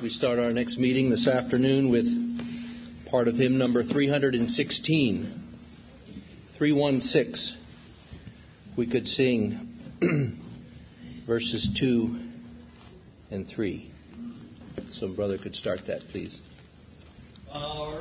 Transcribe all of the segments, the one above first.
We start our next meeting this afternoon with part of hymn number 316. 316. We could sing verses 2 and 3. So, brother could start that, please. Well,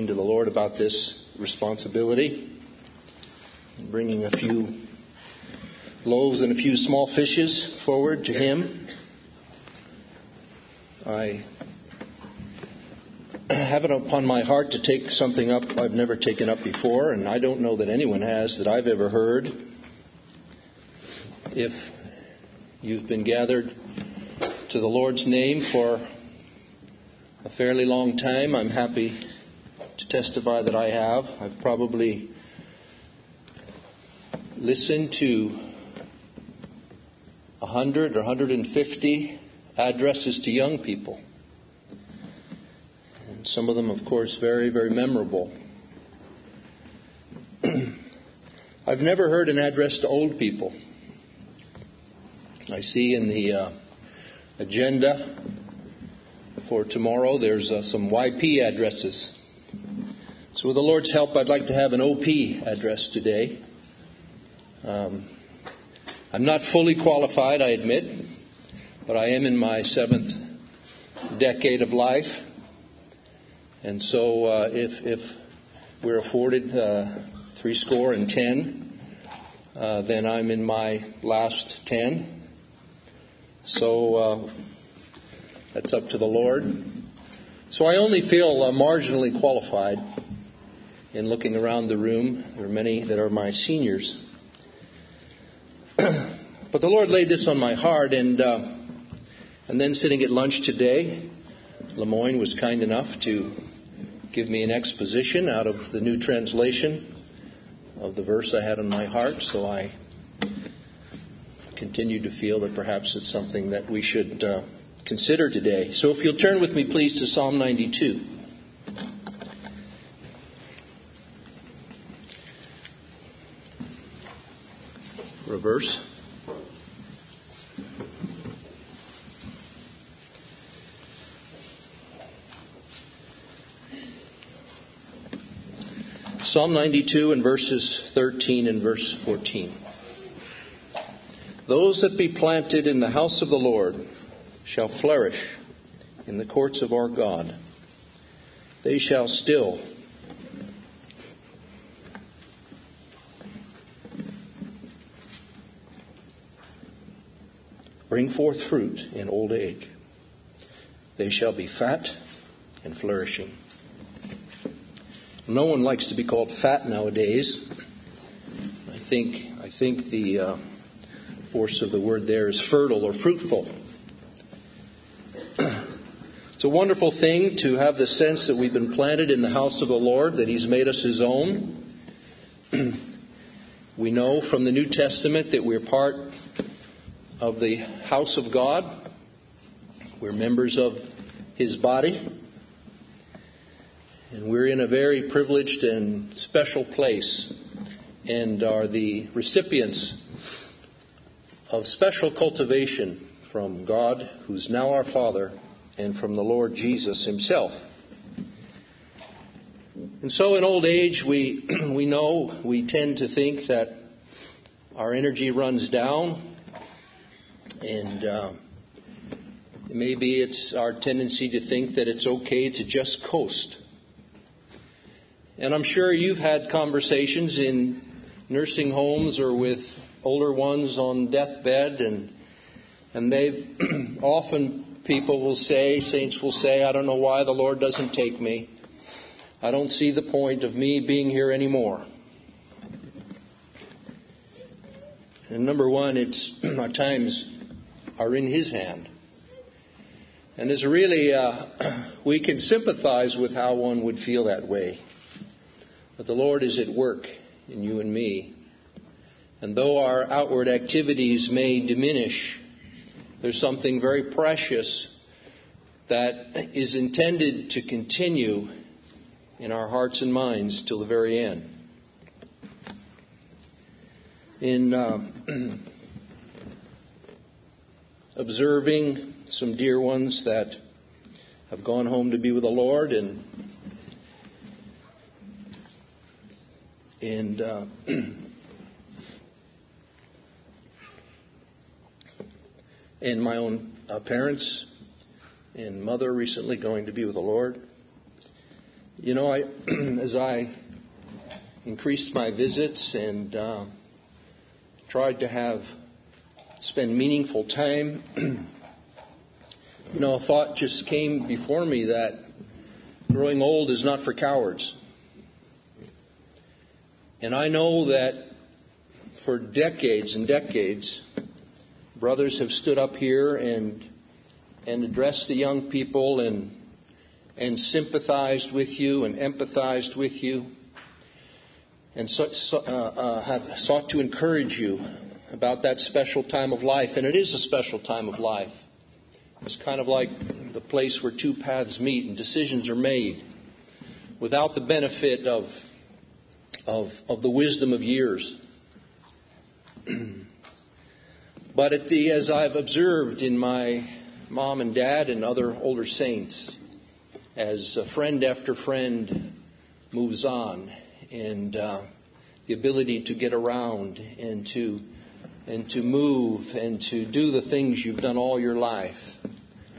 looking to the Lord about this responsibility, bringing a few loaves and a few small fishes forward to Him. I have it upon my heart to take something up I've never taken up before, and I don't know that anyone has that I've ever heard. If you've been gathered to the Lord's name for a fairly long time. I'm happy to testify that I have. I've probably listened to 100 or 150 addresses to young people. And some of them, of course, very, very memorable. I've never heard an address to old people. I see in the uh, agenda for tomorrow. There's uh, some YP addresses. So, with the Lord's help, I'd like to have an OP address today. Um, I'm not fully qualified, I admit, but I am in my seventh decade of life. And so, uh, if, if we're afforded uh, three score and ten, uh, then I'm in my last ten. So, uh, that's up to the Lord. So I only feel uh, marginally qualified in looking around the room. There are many that are my seniors. but the Lord laid this on my heart, and uh, and then sitting at lunch today, Lemoyne was kind enough to give me an exposition out of the new translation of the verse I had on my heart. So I continued to feel that perhaps it's something that we should. Uh, consider today. So if you'll turn with me, please, to Psalm 92. Reverse. Psalm 92 and verses 13 and verse 14. Those that be planted in the house of the Lord shall flourish in the courts of our God. They shall still bring forth fruit in old age. They shall be fat and flourishing. No one likes to be called fat nowadays. I think I think the uh, force of the word there is fertile or fruitful. It's a wonderful thing to have the sense that we've been planted in the house of the Lord, that He's made us His own. we know from the New Testament that we're part of the house of God. We're members of His body. And we're in a very privileged and special place and are the recipients of special cultivation from God, who's now our Father, and from the Lord Jesus Himself. And so in old age, we, we know, we tend to think that our energy runs down, and uh, maybe it's our tendency to think that it's okay to just coast. And I'm sure you've had conversations in nursing homes or with older ones on deathbed, and and they've often people will say, saints will say, I don't know why the Lord doesn't take me. I don't see the point of me being here anymore. And number one, it's our times are in His hand. And it's really, uh, we can sympathize with how one would feel that way. But the Lord is at work in you and me. And though our outward activities may diminish, there's something very precious that is intended to continue in our hearts and minds till the very end. In uh, observing some dear ones that have gone home to be with the Lord and and uh, and my own uh, parents and mother recently going to be with the Lord. You know, I as I increased my visits and uh, tried to have spend meaningful time, you know, a thought just came before me that growing old is not for cowards. And I know that for decades and decades, brothers have stood up here and and addressed the young people and and sympathized with you and empathized with you and so, so, uh, uh, have sought to encourage you about that special time of life. And it is a special time of life. It's kind of like the place where two paths meet and decisions are made without the benefit of, of, of the wisdom of years. but at the, as I've observed in my mom and dad and other older saints, as friend after friend moves on, and uh, the ability to get around and to and to move and to do the things you've done all your life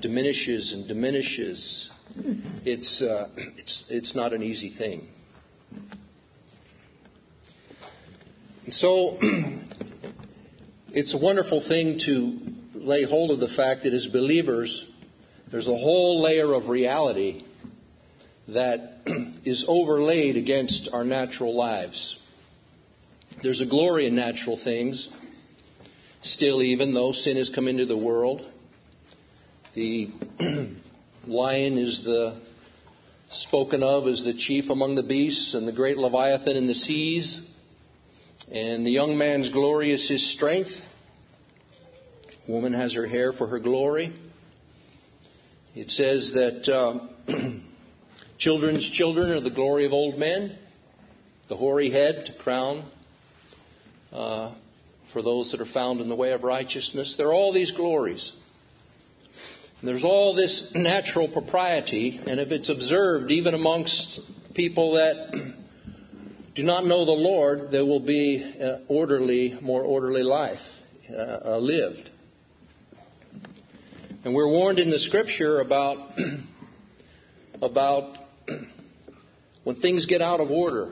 diminishes and diminishes. It's uh, it's it's not an easy thing. And so it's a wonderful thing to lay hold of the fact that as believers, there's a whole layer of reality that is overlaid against our natural lives. There's a glory in natural things, still, even though sin has come into the world. The lion is the spoken of as the chief among the beasts, and the great Leviathan in the seas. And the young man's glory is his strength. Woman has her hair for her glory. It says that uh, children's children are the glory of old men, the hoary head, to crown uh, for those that are found in the way of righteousness. There are all these glories. And there's all this natural propriety, and if it's observed even amongst people that do not know the Lord, there will be an orderly, more orderly life uh, lived. And we're warned in the scripture about, about when things get out of order.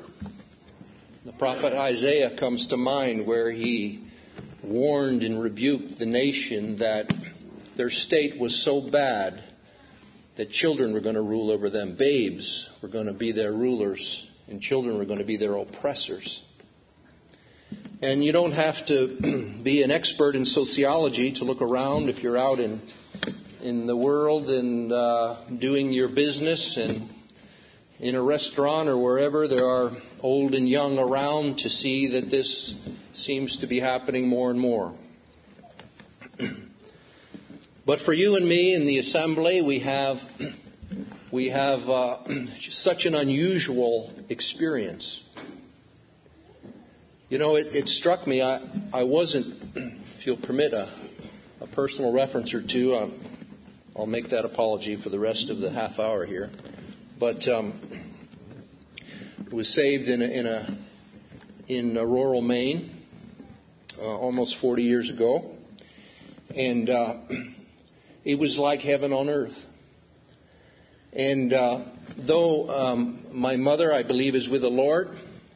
The prophet Isaiah comes to mind where he warned and rebuked the nation that their state was so bad that children were going to rule over them. Babes were going to be their rulers, and children were going to be their oppressors. And you don't have to be an expert in sociology to look around if you're out in in the world and uh, doing your business and in a restaurant or wherever there are old and young around to see that this seems to be happening more and more. but for you and me in the assembly, we have we have uh, such an unusual experience. You know, it, it struck me. I I wasn't, if you'll permit a, a personal reference or two. Um, I'll make that apology for the rest of the half hour here. But um, was saved in a, in a in a rural Maine uh, almost 40 years ago, and uh, it was like heaven on earth. And uh, though um, my mother, I believe, is with the Lord,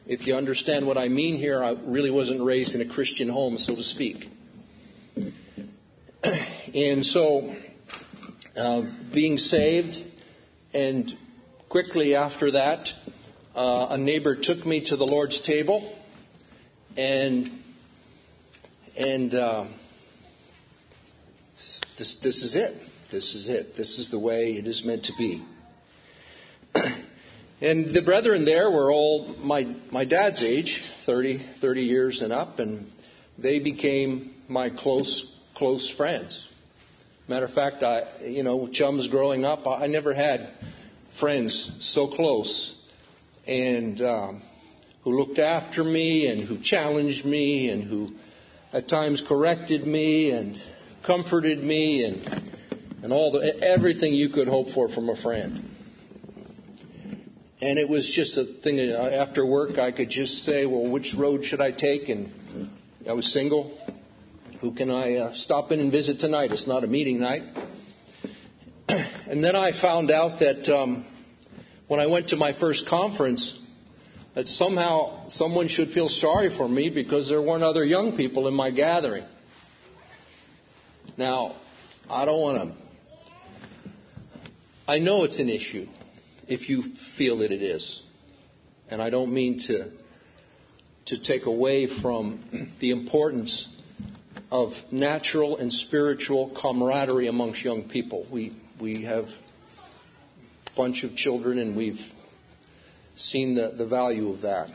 if you understand what I mean here, I really wasn't raised in a Christian home, so to speak. And so, uh, being saved, and quickly after that, uh, a neighbor took me to the Lord's table, and and uh, this this is it. This is it. This is the way it is meant to be. and the brethren there were all my my dad's age, 30, 30 years and up, and they became my close close friends. Matter of fact, I you know chums growing up, I never had friends so close and um, who looked after me and who challenged me and who at times corrected me and comforted me and and all the everything you could hope for from a friend. And it was just a thing. After work, I could just say, "Well, which road should I take?" And I was single. Who can I uh, stop in and visit tonight? It's not a meeting night. And then I found out that um, when I went to my first conference, that somehow someone should feel sorry for me because there weren't other young people in my gathering. Now, I don't want to. I know it's an issue if you feel that it is. And I don't mean to, to take away from the importance of natural and spiritual camaraderie amongst young people. We, we have a bunch of children and we've seen the, the value of that.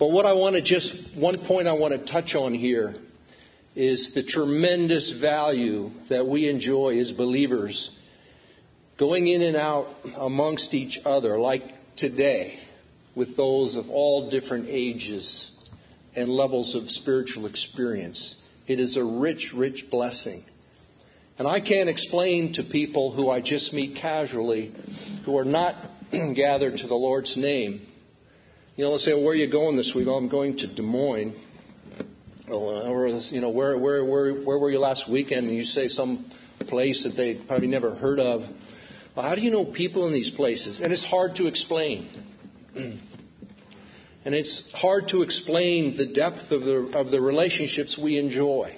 But what I want to just, one point I want to touch on here is the tremendous value that we enjoy as believers going in and out amongst each other, like today, with those of all different ages and levels of spiritual experience. It is a rich, rich blessing. And I can't explain to people who I just meet casually, who are not gathered to the Lord's name. You know, let's say, well, where are you going this week? Oh, I'm going to Des Moines. Oh, uh, or, you know, where, where, where, where were you last weekend? And you say some place that they probably never heard of. Well, how do you know people in these places? And it's hard to explain. And it's hard to explain the depth of the, of the relationships we enjoy.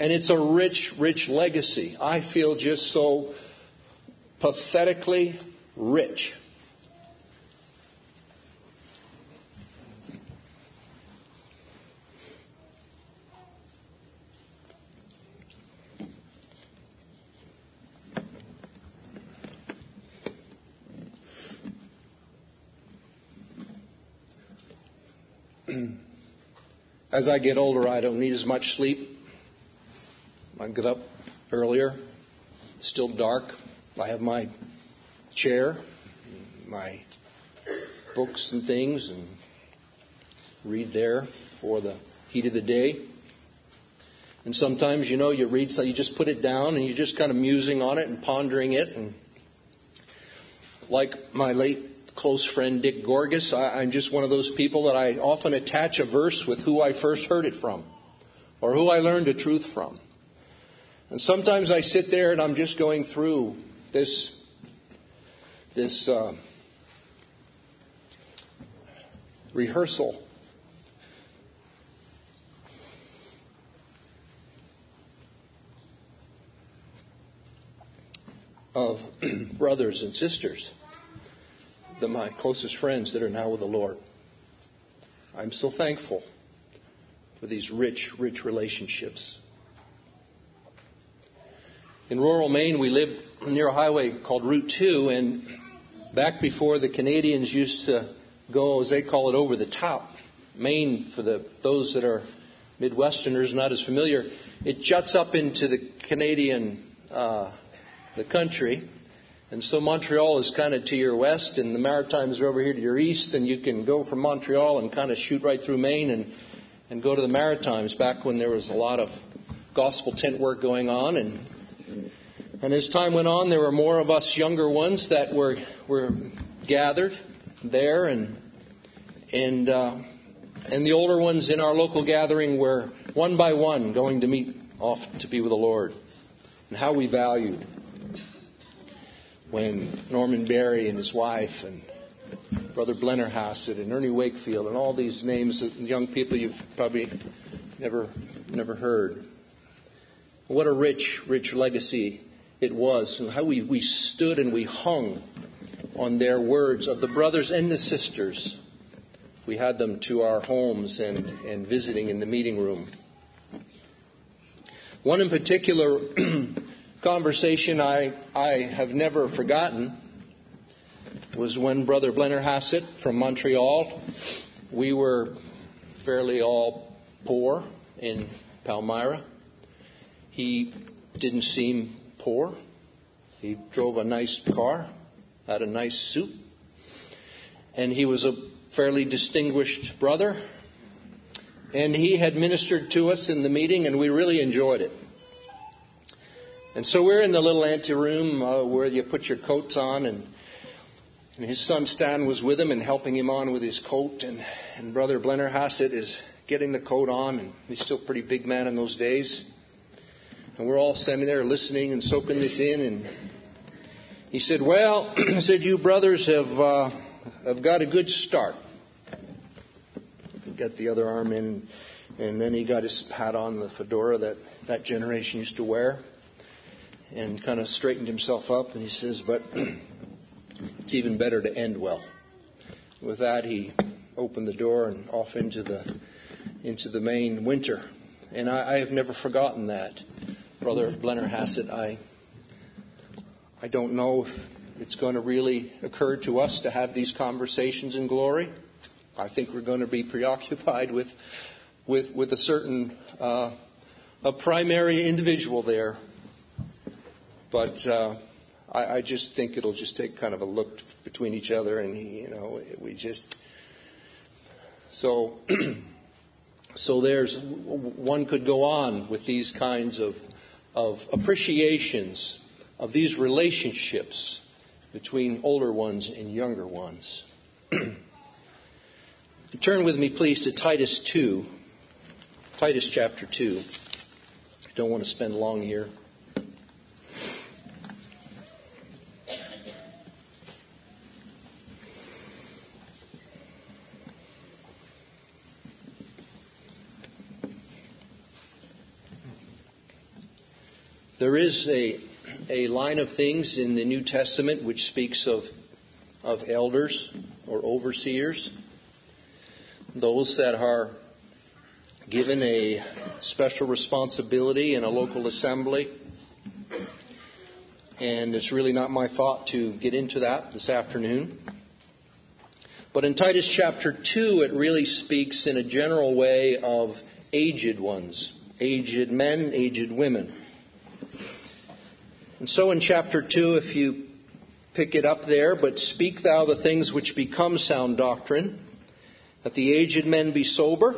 And it's a rich, rich legacy. I feel just so pathetically rich. As I get older, I don't need as much sleep. I get up earlier. Still dark. I have my chair, my books and things, and read there for the heat of the day. And sometimes, you know, you read, so you just put it down and you're just kind of musing on it and pondering it. And like my late close friend Dick Gorgas. I, I'm just one of those people that I often attach a verse with who I first heard it from or who I learned a truth from. And sometimes I sit there and I'm just going through this, this um, rehearsal. Of brothers and sisters, the, my closest friends that are now with the Lord. I'm so thankful for these rich, rich relationships in rural Maine, we live near a highway called Route 2, and back before the Canadians used to go, as they call it, over the top, Maine, for the, those that are Midwesterners not as familiar, it juts up into the Canadian, uh, the country. And so Montreal is kind of to your west, and the Maritimes are over here to your east, and you can go from Montreal and kind of shoot right through Maine and, and go to the Maritimes back when there was a lot of gospel tent work going on. And, and as time went on, there were more of us younger ones that were, were gathered there, and, and uh, and the older ones in our local gathering were one by one going to meet off to be with the Lord. And how we valued when Norman Berry and his wife and Brother Blennerhassett and Ernie Wakefield and all these names of young people you've probably never never heard. What a rich, rich legacy it was, and how we, we stood and we hung on their words of the brothers and the sisters we had them to our homes and, and visiting in the meeting room. One in particular conversation I, I have never forgotten was when Brother Blennerhassett from Montreal, we were fairly all poor in Palmyra. He didn't seem poor. He drove a nice car, had a nice suit, and he was a fairly distinguished brother. And he had ministered to us in the meeting, and we really enjoyed it. And so we're in the little anteroom uh, where you put your coats on, and, and his son Stan was with him and helping him on with his coat. And, and Brother Blennerhassett is getting the coat on, and he's still a pretty big man in those days. And we're all standing there listening and soaking this in. And he said, Well, he said, you brothers have. Uh, have got a good start. Got the other arm in, and then he got his hat on, the fedora that that generation used to wear, and kind of straightened himself up. And he says, "But it's even better to end well." With that, he opened the door and off into the into the Maine winter. And I, I have never forgotten that, Brother Blennerhassett. I I don't know if it's going to really occur to us to have these conversations in glory. I think we're going to be preoccupied with, with, with a certain uh, a primary individual there. But uh, I, I just think it'll just take kind of a look between each other, and he, you know, we just so. so there's one could go on with these kinds of of appreciations of these relationships between older ones and younger ones. Turn with me, please, to Titus 2. Titus chapter 2. I don't want to spend long here. There is a a line of things in the New Testament which speaks of, of elders or overseers, those that are given a special responsibility in a local assembly. And it's really not my thought to get into that this afternoon. But in Titus chapter 2, it really speaks in a general way of aged ones, aged men, aged women. And so in chapter 2, if you pick it up there, but speak thou the things which become sound doctrine, that the aged men be sober,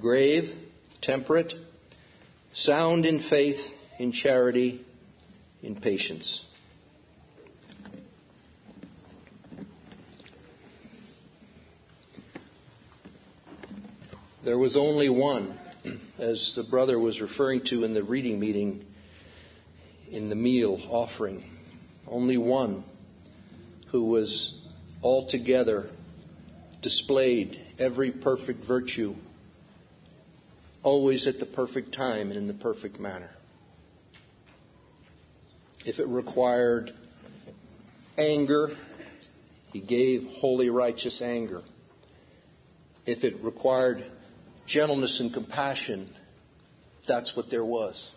grave, temperate, sound in faith, in charity, in patience. There was only one, as the brother was referring to in the reading meeting in the meal offering. Only one who was altogether displayed every perfect virtue, always at the perfect time and in the perfect manner. if it required anger, he gave holy, righteous anger. If it required gentleness and compassion, that's what there was.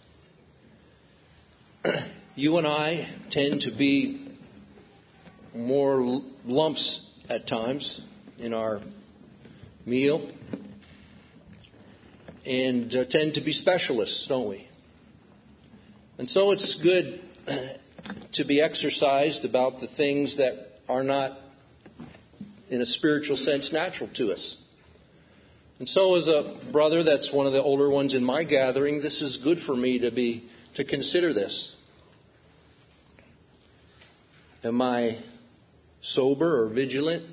you and I tend to be more lumps at times in our meal and uh, tend to be specialists, don't we? And so it's good to be exercised about the things that are not, in a spiritual sense, natural to us. And so, as a brother that's one of the older ones in my gathering, this is good for me to be to consider this. Am I sober or vigilant?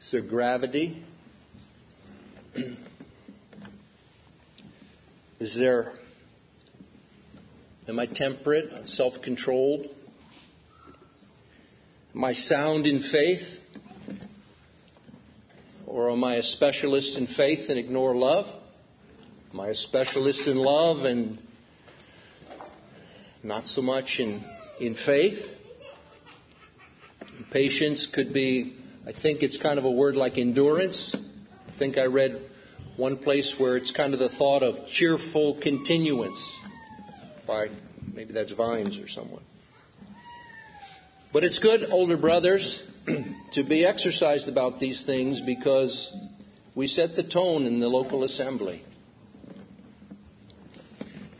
Is there gravity? Is there, am I temperate, self controlled? Am I sound in faith? Or am I a specialist in faith and ignore love? Am I a specialist in love and not so much in, in faith? Patience could be, I think it's kind of a word like endurance. I think I read one place where it's kind of the thought of cheerful continuance by maybe that's Vines or someone. But it's good, older brothers, to be exercised about these things because we set the tone in the local assembly.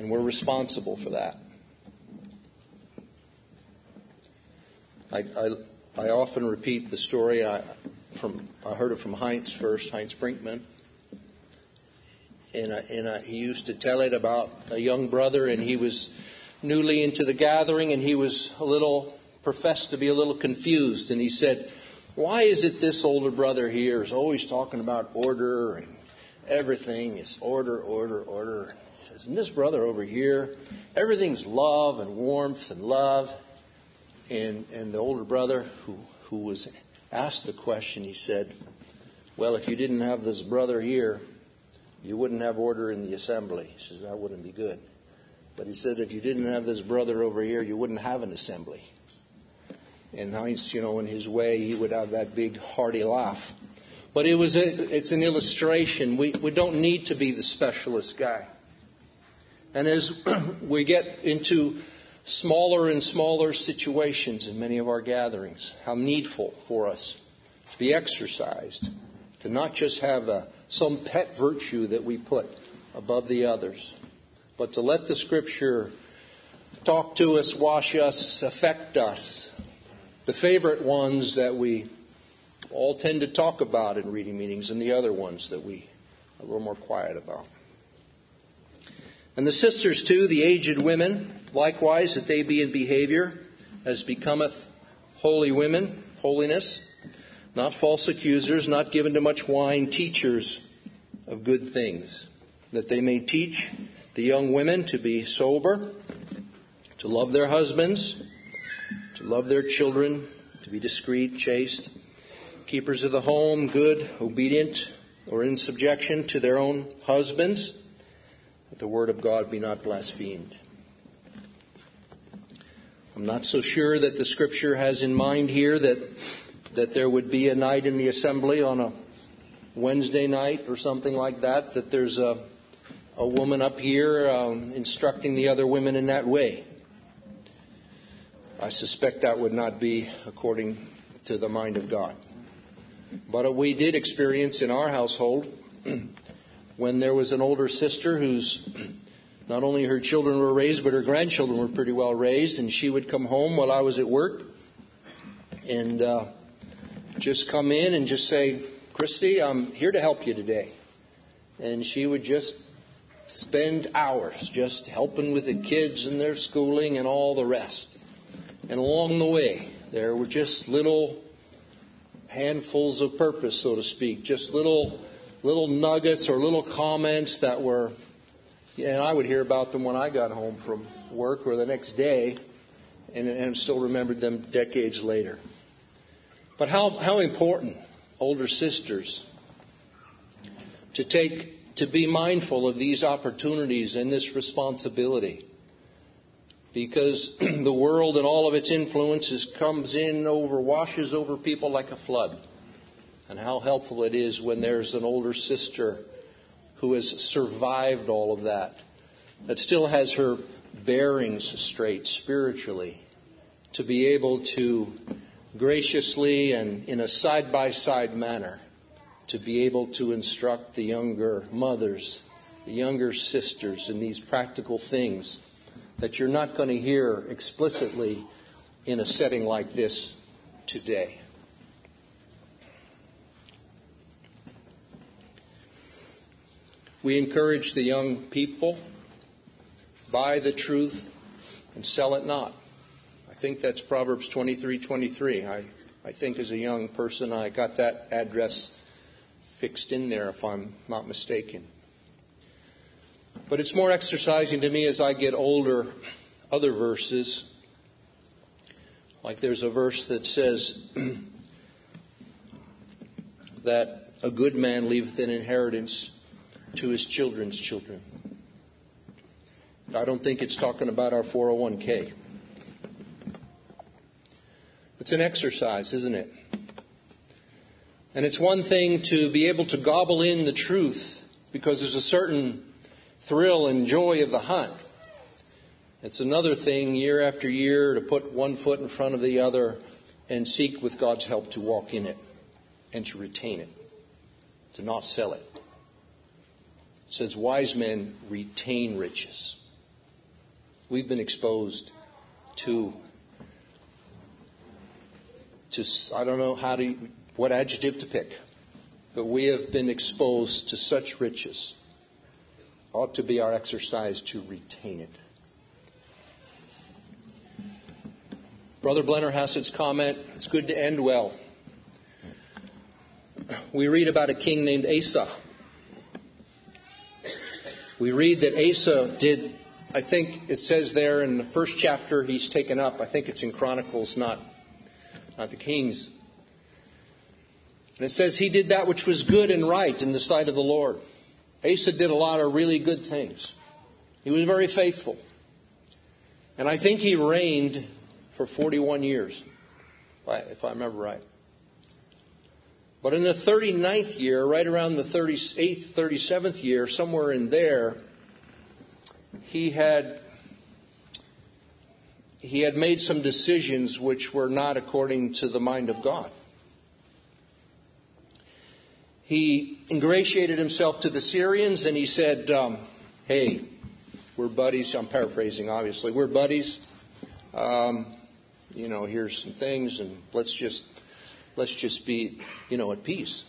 And we're responsible for that. I, I, I often repeat the story. I, from, I heard it from Heinz first, Heinz Brinkman and, and he used to tell it about a young brother, and he was newly into the gathering, and he was a little professed to be a little confused, and he said, "Why is it this older brother here is always talking about order and everything is order, order, order?" Says, "And this brother over here, everything's love and warmth and love." And and the older brother who who was asked the question, he said, "Well, if you didn't have this brother here." you wouldn't have order in the assembly. He says, that wouldn't be good. But he said, if you didn't have this brother over here, you wouldn't have an assembly. And Heinz, you know, in his way, he would have that big hearty laugh. But it was a, it's an illustration. We, we don't need to be the specialist guy. And as we get into smaller and smaller situations in many of our gatherings, how needful for us to be exercised, to not just have a some pet virtue that we put above the others, but to let the Scripture talk to us, wash us, affect us. The favorite ones that we all tend to talk about in reading meetings, and the other ones that we are a little more quiet about. And the sisters, too, the aged women, likewise, that they be in behavior as becometh holy women, holiness not false accusers, not given to much wine, teachers of good things, that they may teach the young women to be sober, to love their husbands, to love their children, to be discreet, chaste, keepers of the home, good, obedient, or in subjection to their own husbands, the word of God be not blasphemed. I'm not so sure that the scripture has in mind here that that there would be a night in the assembly on a Wednesday night or something like that, that there's a, a woman up here um, instructing the other women in that way. I suspect that would not be according to the mind of God. But we did experience in our household when there was an older sister whose not only her children were raised, but her grandchildren were pretty well raised, and she would come home while I was at work, and uh, just come in and just say, Christy, I'm here to help you today. And she would just spend hours just helping with the kids and their schooling and all the rest. And along the way, there were just little handfuls of purpose, so to speak, just little little nuggets or little comments that were, and I would hear about them when I got home from work or the next day, and, and still remembered them decades later. But how, how important, older sisters, to take, to be mindful of these opportunities and this responsibility. Because the world and all of its influences comes in over, washes over people like a flood. And how helpful it is when there's an older sister who has survived all of that, that still has her bearings straight spiritually, to be able to graciously and in a side by side manner to be able to instruct the younger mothers, the younger sisters in these practical things that you're not going to hear explicitly in a setting like this today. We encourage the young people buy the truth and sell it not. I think that's Proverbs 23:23. I I think as a young person I got that address fixed in there if I'm not mistaken. But it's more exercising to me as I get older other verses. Like there's a verse that says that a good man leaveth an inheritance to his children's children. I don't think it's talking about our 401k. It's an exercise, isn't it? And it's one thing to be able to gobble in the truth because there's a certain thrill and joy of the hunt. It's another thing year after year to put one foot in front of the other and seek with God's help to walk in it and to retain it, to not sell it. Says wise men retain riches. We've been exposed to to I don't know how to what adjective to pick. But we have been exposed to such riches. Ought to be our exercise to retain it. Brother Blennerhassett's comment, it's good to end well. We read about a king named Asa. We read that Asa did, I think it says there in the first chapter he's taken up, I think it's in Chronicles, not, not the Kings. And it says he did that which was good and right in the sight of the Lord. Asa did a lot of really good things. He was very faithful. And I think he reigned for 41 years, if I remember right. But in the 39th year, right around the 38th, 37th year, somewhere in there, he had he had made some decisions which were not according to the mind of God he ingratiated himself to the Syrians and he said, um, Hey, we're buddies. I'm paraphrasing, obviously. We're buddies. Um, you know, here's some things, and let's just let's just be, you know, at peace.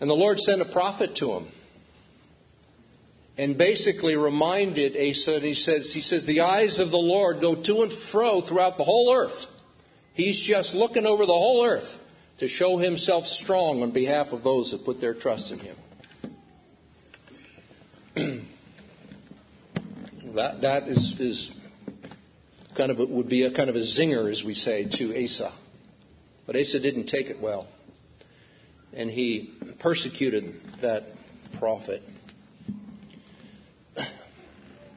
And the Lord sent a prophet to him, and basically reminded Asa. And he says, he says, the eyes of the Lord go to and fro throughout the whole earth. He's just looking over the whole earth to show himself strong on behalf of those that put their trust in him. that that is, is kind of a, would be a kind of a zinger, as we say, to Asa. But Asa didn't take it well, and he persecuted that prophet.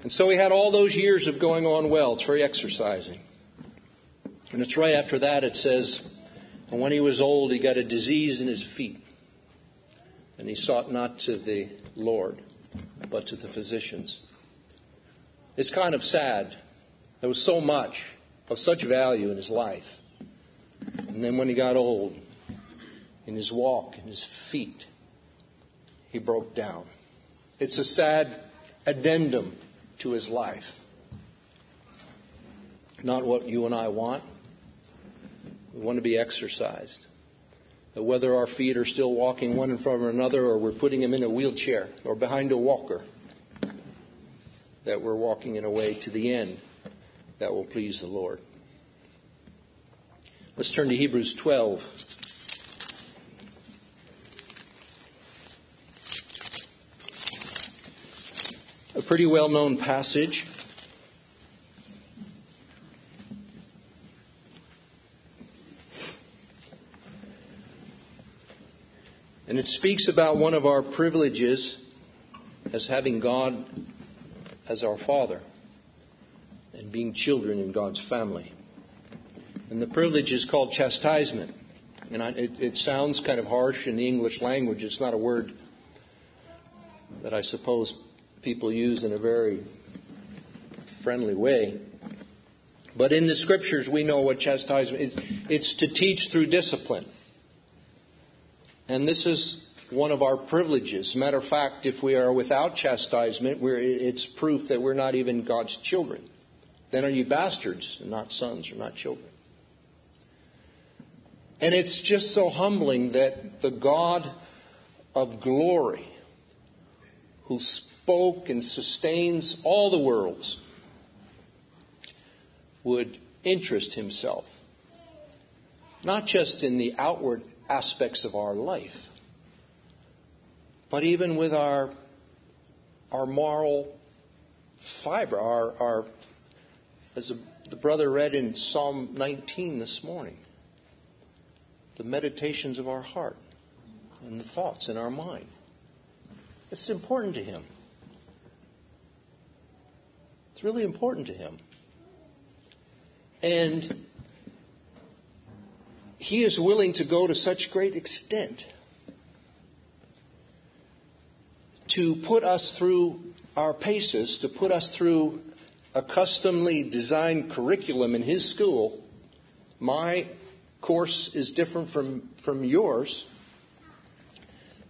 And so he had all those years of going on well. It's very exercising. And it's right after that it says, and when he was old, he got a disease in his feet. And he sought not to the Lord, but to the physicians. It's kind of sad. There was so much of such value in his life. And then when he got old, in his walk, in his feet, he broke down. It's a sad addendum to his life. Not what you and I want, we want to be exercised. That whether our feet are still walking one in front of another or we're putting them in a wheelchair or behind a walker, that we're walking in a way to the end that will please the Lord. Let's turn to Hebrews 12. A pretty well known passage. And it speaks about one of our privileges as having God as our Father and being children in God's family. And the privilege is called chastisement. And I, it, it sounds kind of harsh in the English language. It's not a word that I suppose people use in a very friendly way. But in the scriptures, we know what chastisement is. It's to teach through discipline. And this is one of our privileges. Matter of fact, if we are without chastisement, it's proof that we're not even God's children. Then are you bastards and not sons or not children? And it's just so humbling that the God of glory, who spoke and sustains all the worlds, would interest himself not just in the outward aspects of our life, but even with our, our moral fiber, our, our as the brother read in Psalm 19 this morning, the meditations of our heart and the thoughts in our mind. It's important to him. It's really important to him. And he is willing to go to such great extent to put us through our paces, to put us through a customly designed curriculum in his school. My course is different from, from yours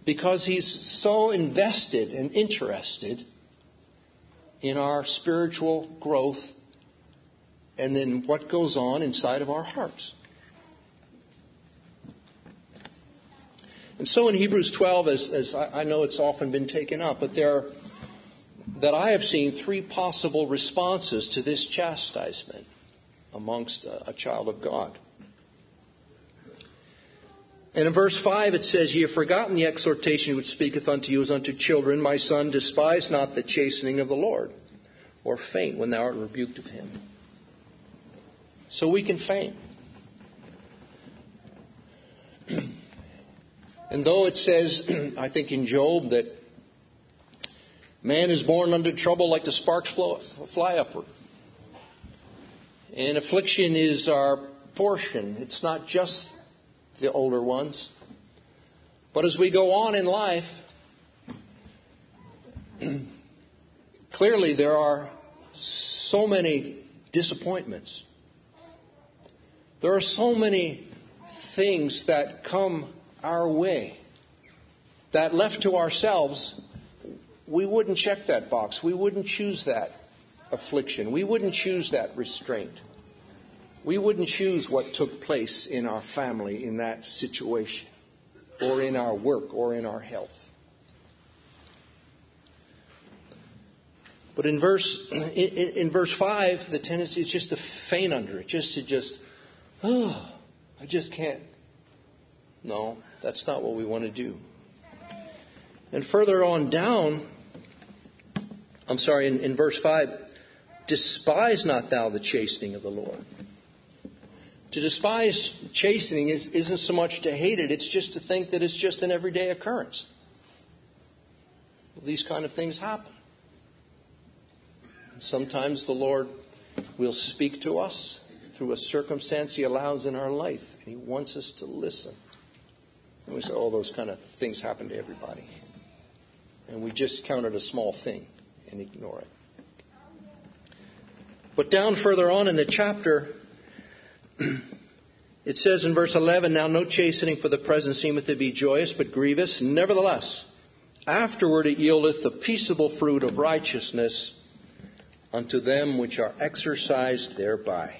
because he's so invested and interested in our spiritual growth and then what goes on inside of our hearts. And so in Hebrews 12, as, as I, know it's often been taken up, but there are, that I have seen three possible responses to this chastisement amongst a, a child of God. And in verse 5 it says, Ye have forgotten the exhortation which speaketh unto you as unto children, My son, despise not the chastening of the Lord, or faint when thou art rebuked of him. So we can faint. And though it says, I think in Job, that man is born under trouble like the sparks fly upward, and affliction is our portion. It's not just the older ones. But as we go on in life, clearly there are so many disappointments. There are so many things that come our way. That left to ourselves, we wouldn't check that box. We wouldn't choose that affliction. We wouldn't choose that restraint. We wouldn't choose what took place in our family in that situation, or in our work, or in our health. But in verse in, verse five, the tendency is just to faint under it, just to just, oh, I just can't. No, that's not what we want to do. And further on down, I'm sorry, in, in verse 5, despise not thou the chastening of the Lord. To despise chastening is, isn't so much to hate it, it's just to think that it's just an everyday occurrence. These kind of things happen. Sometimes the Lord will speak to us through a circumstance He allows in our life, and He wants us to listen. And we say, oh, those kind of things happen to everybody. And we just count it a small thing and ignore it. But down further on in the chapter, it says in verse 11, Now no chastening for the present seemeth to be joyous, but grievous. Nevertheless, afterward it yieldeth the peaceable fruit of righteousness unto them which are exercised thereby.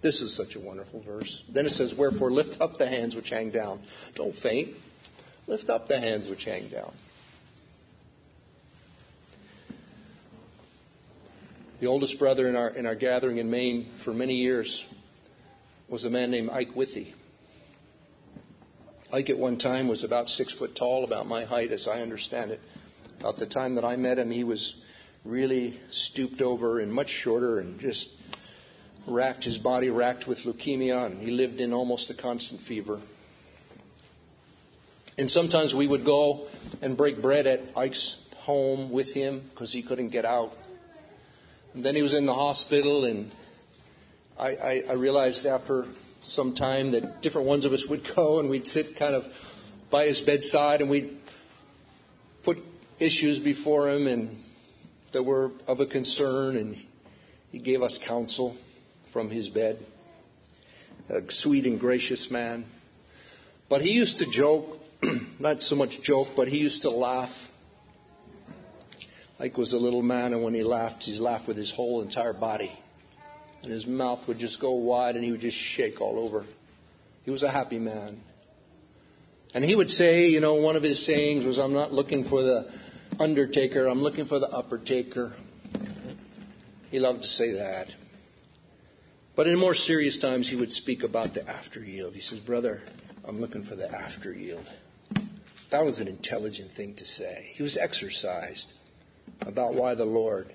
This is such a wonderful verse. Then it says, Wherefore lift up the hands which hang down. Don't faint. Lift up the hands which hang down. The oldest brother in our, in our gathering in Maine for many years was a man named Ike Withy. Ike at one time was about six foot tall, about my height as I understand it. About the time that I met him, he was really stooped over and much shorter and just racked, his body racked with leukemia, and he lived in almost a constant fever. And sometimes we would go and break bread at Ike's home with him because he couldn't get out. And then he was in the hospital, and I, I, I realized after some time that different ones of us would go and we'd sit kind of by his bedside and we'd put issues before him and that were of a concern, and he gave us counsel from his bed. A sweet and gracious man. But he used to joke, not so much joke, but he used to laugh. Ike was a little man, and when he laughed, he laughed with his whole entire body. And his mouth would just go wide, and he would just shake all over. He was a happy man. And he would say, you know, one of his sayings was, I'm not looking for the undertaker, I'm looking for the upper taker. He loved to say that. But in more serious times, he would speak about the after yield. He says, Brother, I'm looking for the after yield. That was an intelligent thing to say. He was exercised about why the Lord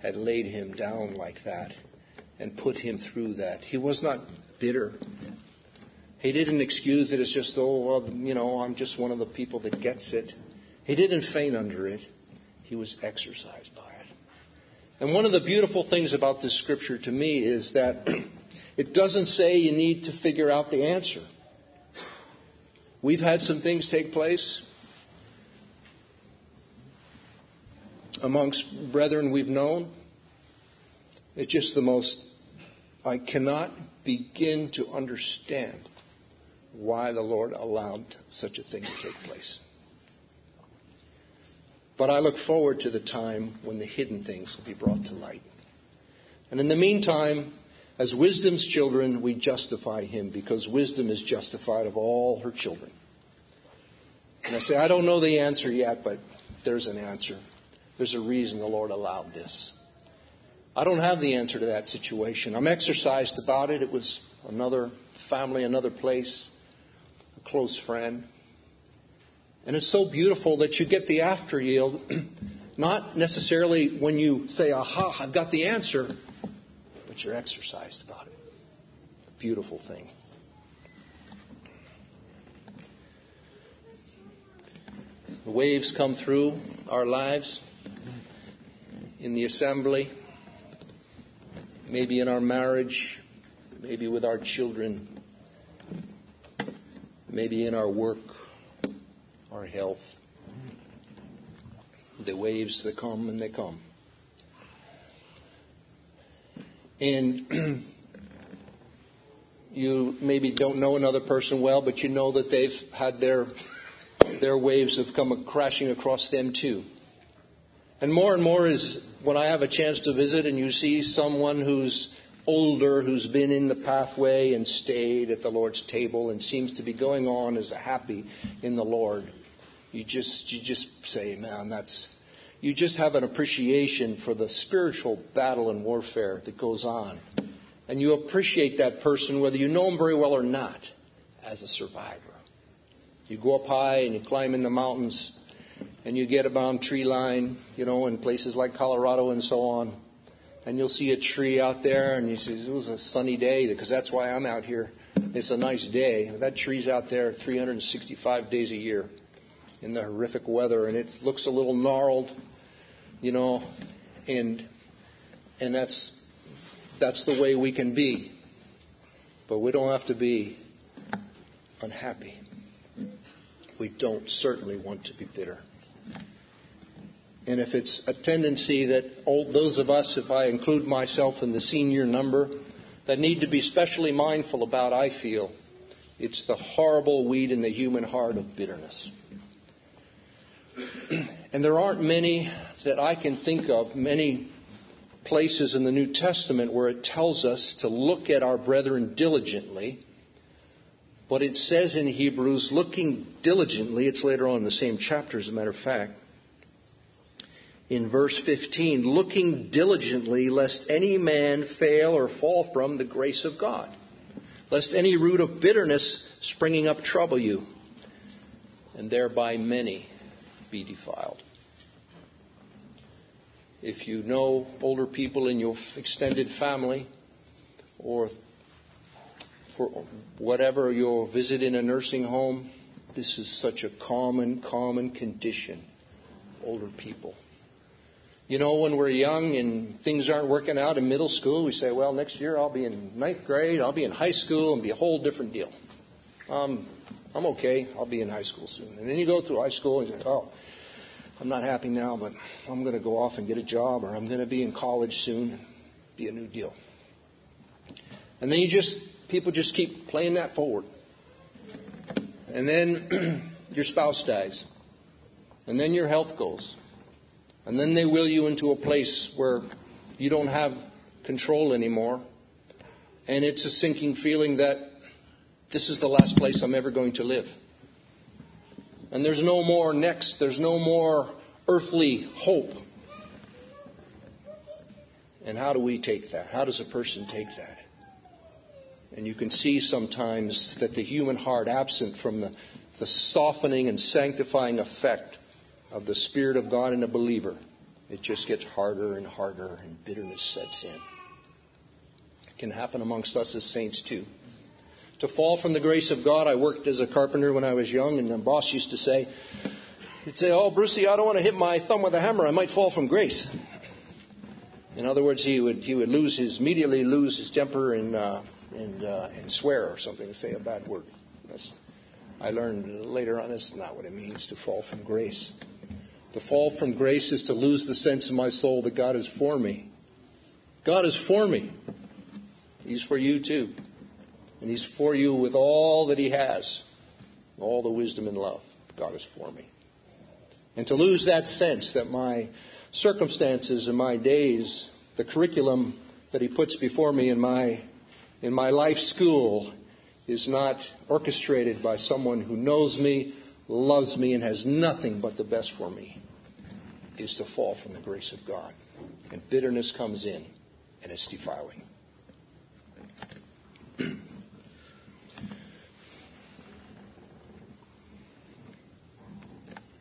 had laid him down like that and put him through that. He was not bitter. He didn't excuse it as just, oh, well, you know, I'm just one of the people that gets it. He didn't faint under it. He was exercised by it. And one of the beautiful things about this scripture to me is that it doesn't say you need to figure out the answer. We've had some things take place amongst brethren we've known. It's just the most, I cannot begin to understand why the Lord allowed such a thing to take place. But I look forward to the time when the hidden things will be brought to light. And in the meantime, as wisdom's children, we justify him because wisdom is justified of all her children. And I say, I don't know the answer yet, but there's an answer. There's a reason the Lord allowed this. I don't have the answer to that situation. I'm exercised about it. It was another family, another place a close friend. And it's so beautiful that you get the after yield, not necessarily when you say, aha, I've got the answer, but you're exercised about it. Beautiful thing. The waves come through our lives in the assembly, maybe in our marriage, maybe with our children, maybe in our work, our health. The waves that come and they come. And you maybe don't know another person well, but you know that they've had their their waves have come crashing across them too. And more and more is when I have a chance to visit and you see someone who's older who's been in the pathway and stayed at the Lord's table and seems to be going on as a happy in the Lord. You just you just say, man, that's you just have an appreciation for the spiritual battle and warfare that goes on. And you appreciate that person whether you know him very well or not as a survivor. You go up high and you climb in the mountains and you get around tree line, you know, in places like Colorado and so on and you'll see a tree out there, and you say, it was a sunny day, because that's why I'm out here. It's a nice day. That tree's out there 365 days a year in the horrific weather, and it looks a little gnarled, you know, and and that's that's the way we can be. But we don't have to be unhappy. We don't certainly want to be bitter. And if it's a tendency that all, those of us, if I include myself in the senior number, that need to be specially mindful about, I feel, it's the horrible weed in the human heart of bitterness. and there aren't many that I can think of, many places in the New Testament where it tells us to look at our brethren diligently. But it says in Hebrews, looking diligently, it's later on in the same chapter as a matter of fact, in verse 15, looking diligently lest any man fail or fall from the grace of God, lest any root of bitterness springing up trouble you, and thereby many be defiled. If you know older people in your extended family, or for whatever you'll visit in a nursing home, this is such a common, common condition older people. You know, when we're young and things aren't working out in middle school, we say, well, next year I'll be in ninth grade, I'll be in high school, and be a whole different deal. Um, I'm okay, I'll be in high school soon. And then you go through high school and you say, oh, I'm not happy now, but I'm going to go off and get a job, or I'm going to be in college soon and be a new deal. And then you just, people just keep playing that forward. And then your spouse dies. And then your health goes. And then they will you into a place where you don't have control anymore. And it's a sinking feeling that this is the last place I'm ever going to live. And there's no more next, there's no more earthly hope. And how do we take that? How does a person take that? And you can see sometimes that the human heart, absent from the, the softening and sanctifying effect of the Spirit of God in a believer, it just gets harder and harder and bitterness sets in. It can happen amongst us as saints too. To fall from the grace of God, I worked as a carpenter when I was young, and the boss used to say, he'd say, Oh, Brucey, I don't want to hit my thumb with a hammer. I might fall from grace. In other words, he would, he would lose his, immediately lose his temper and, uh, and, uh, and swear or something say a bad word. That's, I learned later on that's not what it means to fall from grace. To fall from grace is to lose the sense in my soul that God is for me. God is for me. He's for you too. And He's for you with all that He has, all the wisdom and love. God is for me. And to lose that sense that my circumstances and my days, the curriculum that He puts before me in my in my life school is not orchestrated by someone who knows me, loves me, and has nothing but the best for me, is to fall from the grace of God. And bitterness comes in, and it's defiling.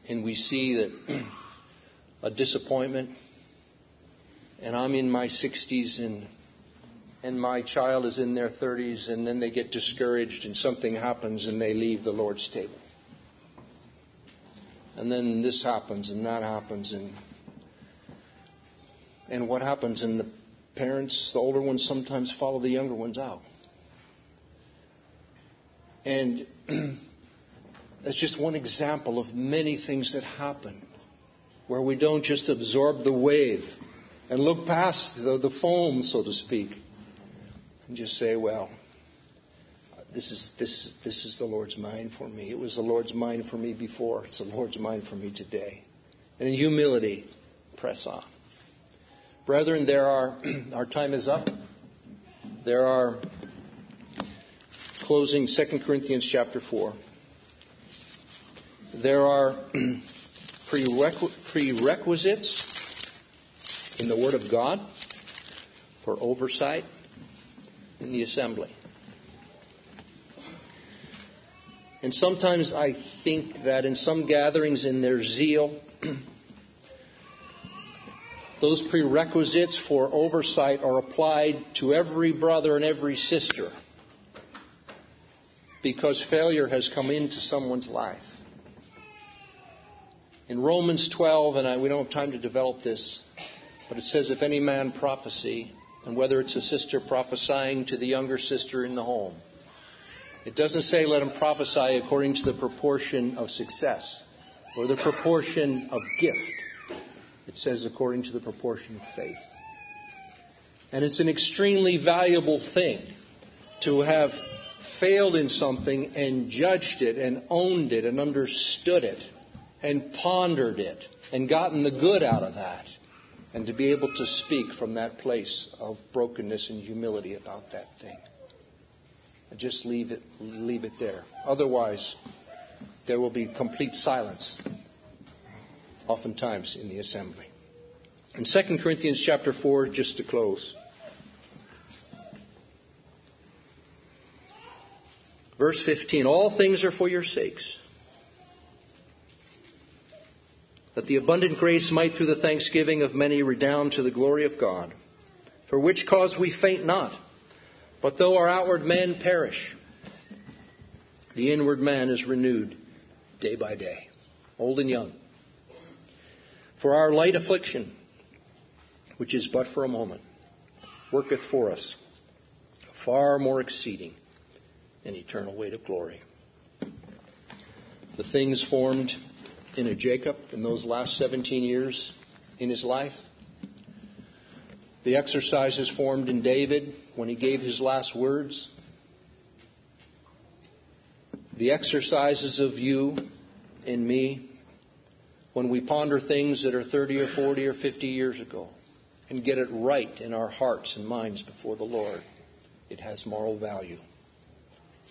and we see that a disappointment, and I'm in my 60s and and my child is in their 30s, and then they get discouraged, and something happens, and they leave the Lord's table. And then this happens, and that happens, and and what happens? And the parents, the older ones, sometimes follow the younger ones out. And that's just one example of many things that happen where we don't just absorb the wave and look past the, the foam, so to speak and just say, well, this is, this, this is the Lord's mind for me. It was the Lord's mind for me before. It's the Lord's mind for me today. And in humility, press on. Brethren, there are, our time is up. There are, closing 2 Corinthians chapter 4. There are prerequisites in the Word of God for oversight in the assembly. And sometimes I think that in some gatherings, in their zeal, those prerequisites for oversight are applied to every brother and every sister because failure has come into someone's life. In Romans 12, and I, we don't have time to develop this, but it says, if any man prophesy, and whether it's a sister prophesying to the younger sister in the home. It doesn't say let him prophesy according to the proportion of success or the proportion of gift. It says according to the proportion of faith. And it's an extremely valuable thing to have failed in something and judged it and owned it and understood it and pondered it and gotten the good out of that and to be able to speak from that place of brokenness and humility about that thing. Just leave it, leave it there. Otherwise, there will be complete silence, oftentimes in the assembly. In 2 Corinthians chapter 4, just to close. Verse 15, all things are for your sakes that the abundant grace might through the thanksgiving of many redound to the glory of God. For which cause we faint not, but though our outward man perish, the inward man is renewed day by day, old and young. For our light affliction, which is but for a moment, worketh for us far more exceeding an eternal weight of glory. The things formed in a Jacob in those last 17 years in his life, the exercises formed in David when he gave his last words, the exercises of you and me when we ponder things that are 30 or 40 or 50 years ago and get it right in our hearts and minds before the Lord, it has moral value.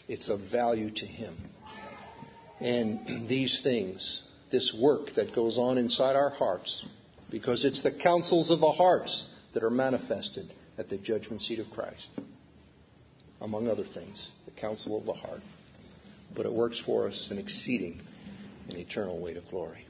It's of value to Him. And these things, this work that goes on inside our hearts, because it's the counsels of the hearts that are manifested at the judgment seat of Christ, among other things, the counsel of the heart. But it works for us in exceeding an eternal weight of glory.